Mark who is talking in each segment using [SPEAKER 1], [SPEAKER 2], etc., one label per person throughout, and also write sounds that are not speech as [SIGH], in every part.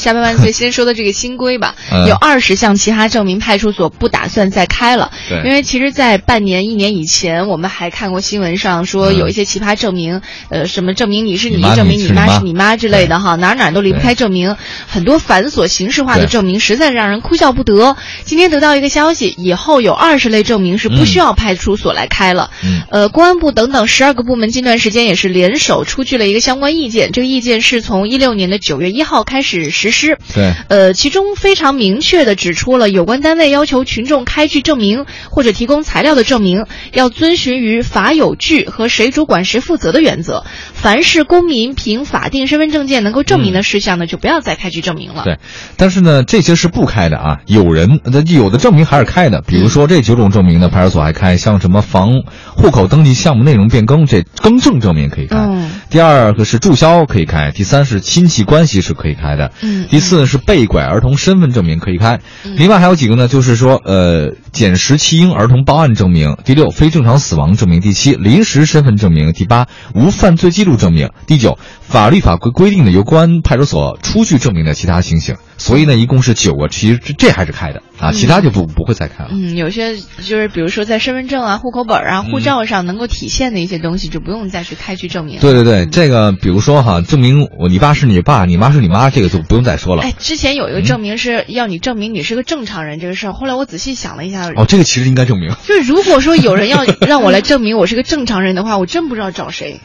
[SPEAKER 1] 下半万岁，先说的这个新规吧，
[SPEAKER 2] 嗯。
[SPEAKER 1] 有二十项其他证明派出所不打算再开了。
[SPEAKER 2] 对。
[SPEAKER 1] 因为其实，在半年、一年以前，我们还看过新闻上说
[SPEAKER 2] 嗯。
[SPEAKER 1] 有一些奇葩证明，呃，什么证明你是你，证明你
[SPEAKER 2] 妈。
[SPEAKER 1] 妈是你妈之类的哈，哪儿哪儿都离不开证明，很多繁琐形式化的证明，实在让人哭笑不得。今天得到一个消息，以后有二十类证明是不需要派出所来开了。
[SPEAKER 2] 嗯。
[SPEAKER 1] 呃，公安部等等十二个部门近段时间也是联手出具了一个相关意见，这个意见是从一六年的九月一号开始实施。
[SPEAKER 2] 对，
[SPEAKER 1] 呃，其中非常明确的指出了，有关单位要求群众开具证明或者提供材料的证明，要遵循于法有据和谁主管谁负责的原则。凡是公民凭法定身份证件能够证明的事项呢，就不要再开具证明了。
[SPEAKER 2] 对，但是呢，这些是不开的啊。有人呃有的证明还是开的，比如说这九种证明呢，派出所还开，像什么房户口登记项目内容变更，这更正证明可以开。
[SPEAKER 1] 嗯
[SPEAKER 2] 第二个是注销可以开，第三是亲戚关系是可以开的。
[SPEAKER 1] 嗯
[SPEAKER 2] 第四呢是被拐儿童身份证明可以开。另外还有几个呢，就是说呃捡拾弃婴儿童报案证明。第六非正常死亡证明。第七临时身份证明。第八无犯罪记录证明。第九法律法规规定的由公安派出所出具证明的其他情形。所以呢，一共是九个，其实这这还是开的啊，其他就不不会再开了。
[SPEAKER 1] 嗯，有些就是比如说在身份证啊、户口本啊、护照上能够体现的一些东西，就不用再去开具证明。
[SPEAKER 2] 对对对，这个比如说哈，证明我你爸是你爸，你妈是你妈，这个就不用再说了。
[SPEAKER 1] 哎，之前有一个证明是要你证明你是个正常人这个事儿，后来我仔细想了一下，
[SPEAKER 2] 哦，这个其实应该证明。
[SPEAKER 1] 就是如果说有人要 [LAUGHS] 让我来证明我是个正常人的话，我真不知道找谁。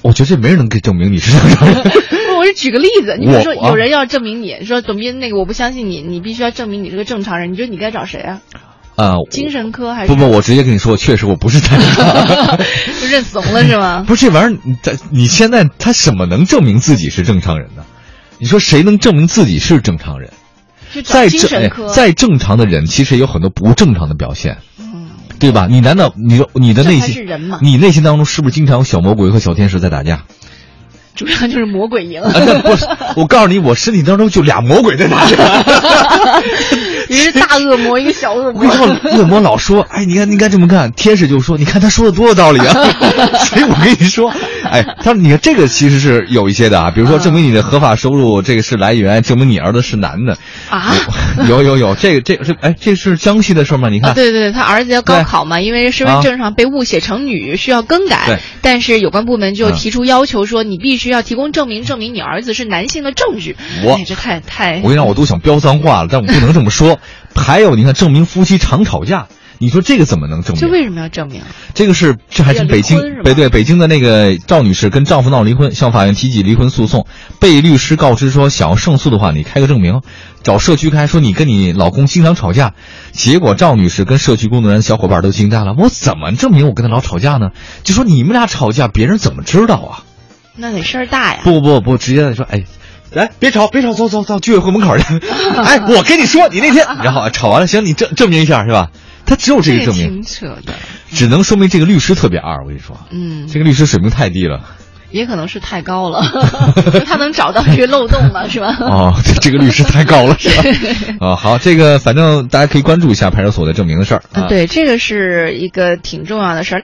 [SPEAKER 2] 我觉得这没人能给证明你是正常人。[LAUGHS]
[SPEAKER 1] 我是举个例子，你比如说有人要证明你说董斌那个我不相信你，你必须要证明你是个正常人，你觉得你该找谁啊？
[SPEAKER 2] 啊、
[SPEAKER 1] 精神科还是
[SPEAKER 2] 不不，我直接跟你说，确实我不是正常。
[SPEAKER 1] 就 [LAUGHS] 认怂了是吗？[LAUGHS]
[SPEAKER 2] 不是这玩意儿，你在你现在他怎么能证明自己是正常人呢？你说谁能证明自己是正常人？再正再正常的人，其实也有很多不正常的表现，
[SPEAKER 1] 嗯，
[SPEAKER 2] 对吧？你难道你你的内心
[SPEAKER 1] 是人嘛
[SPEAKER 2] 你内心当中是不是经常有小魔鬼和小天使在打架？
[SPEAKER 1] 主要就是魔鬼赢。
[SPEAKER 2] 啊，那不是，我告诉你，我身体当中就俩魔鬼在打架。[LAUGHS]
[SPEAKER 1] 一个是大恶魔，一个小恶魔
[SPEAKER 2] 为什么。恶魔老说，哎，你看你应该这么干。天使就说，你看他说的多有道理啊。[LAUGHS] 所以我跟你说，[LAUGHS] 哎，他说你看这个其实是有一些的啊，比如说证明你的合法收入这个是来源，证明你儿子是男的。
[SPEAKER 1] 啊
[SPEAKER 2] 有有有，这个这个这哎，这是江西的事儿吗？你看，
[SPEAKER 1] 啊，对对对，他儿子要高考嘛，因为身份证上被误写成女，需要更
[SPEAKER 2] 对
[SPEAKER 1] 改。但是有关部门就
[SPEAKER 2] 嗯
[SPEAKER 1] 提出要求说，你必须要提供证明，证明你儿子是男性的证据。
[SPEAKER 2] 我
[SPEAKER 1] 哎，这太太
[SPEAKER 2] 我跟你讲，我都想飙脏话了，但我不能这么说。[LAUGHS] 还有，你看，证明夫妻常吵架，你说这个怎么能证明？
[SPEAKER 1] 这为什么要证明？
[SPEAKER 2] 这个是这还是北京北对北京的那个赵女士跟丈夫闹离婚，向法院提起离婚诉讼，被律师告知说想要胜诉的话，你开个证明，找社区开，说你跟你老公经常吵架，结果赵女士跟社区工作人员小伙伴都惊呆了，我怎么证明我跟他老吵架呢？就说你们俩吵架，别人怎么知道啊？
[SPEAKER 1] 那得事儿大呀。
[SPEAKER 2] 不不不，直接说，哎，来，别吵，别吵，走走走，居委会门口去。[LAUGHS] 哎，我跟你说，你那天，然后吵完了，行，你证证明一下是吧？他只有这个证明，
[SPEAKER 1] 挺扯的。
[SPEAKER 2] 只能说明这个律师特别二。我跟你说，
[SPEAKER 1] 嗯，
[SPEAKER 2] 这个律师水平太低了。
[SPEAKER 1] 也可能是太高了，[LAUGHS] 他能找到这个漏洞了，是吧？
[SPEAKER 2] 哦，这这个律师太高了，是吧？[LAUGHS] 啊、好，这个反正大家可以关注一下派出所的证明的事儿。啊
[SPEAKER 1] 对，这个是一个挺重要的事儿。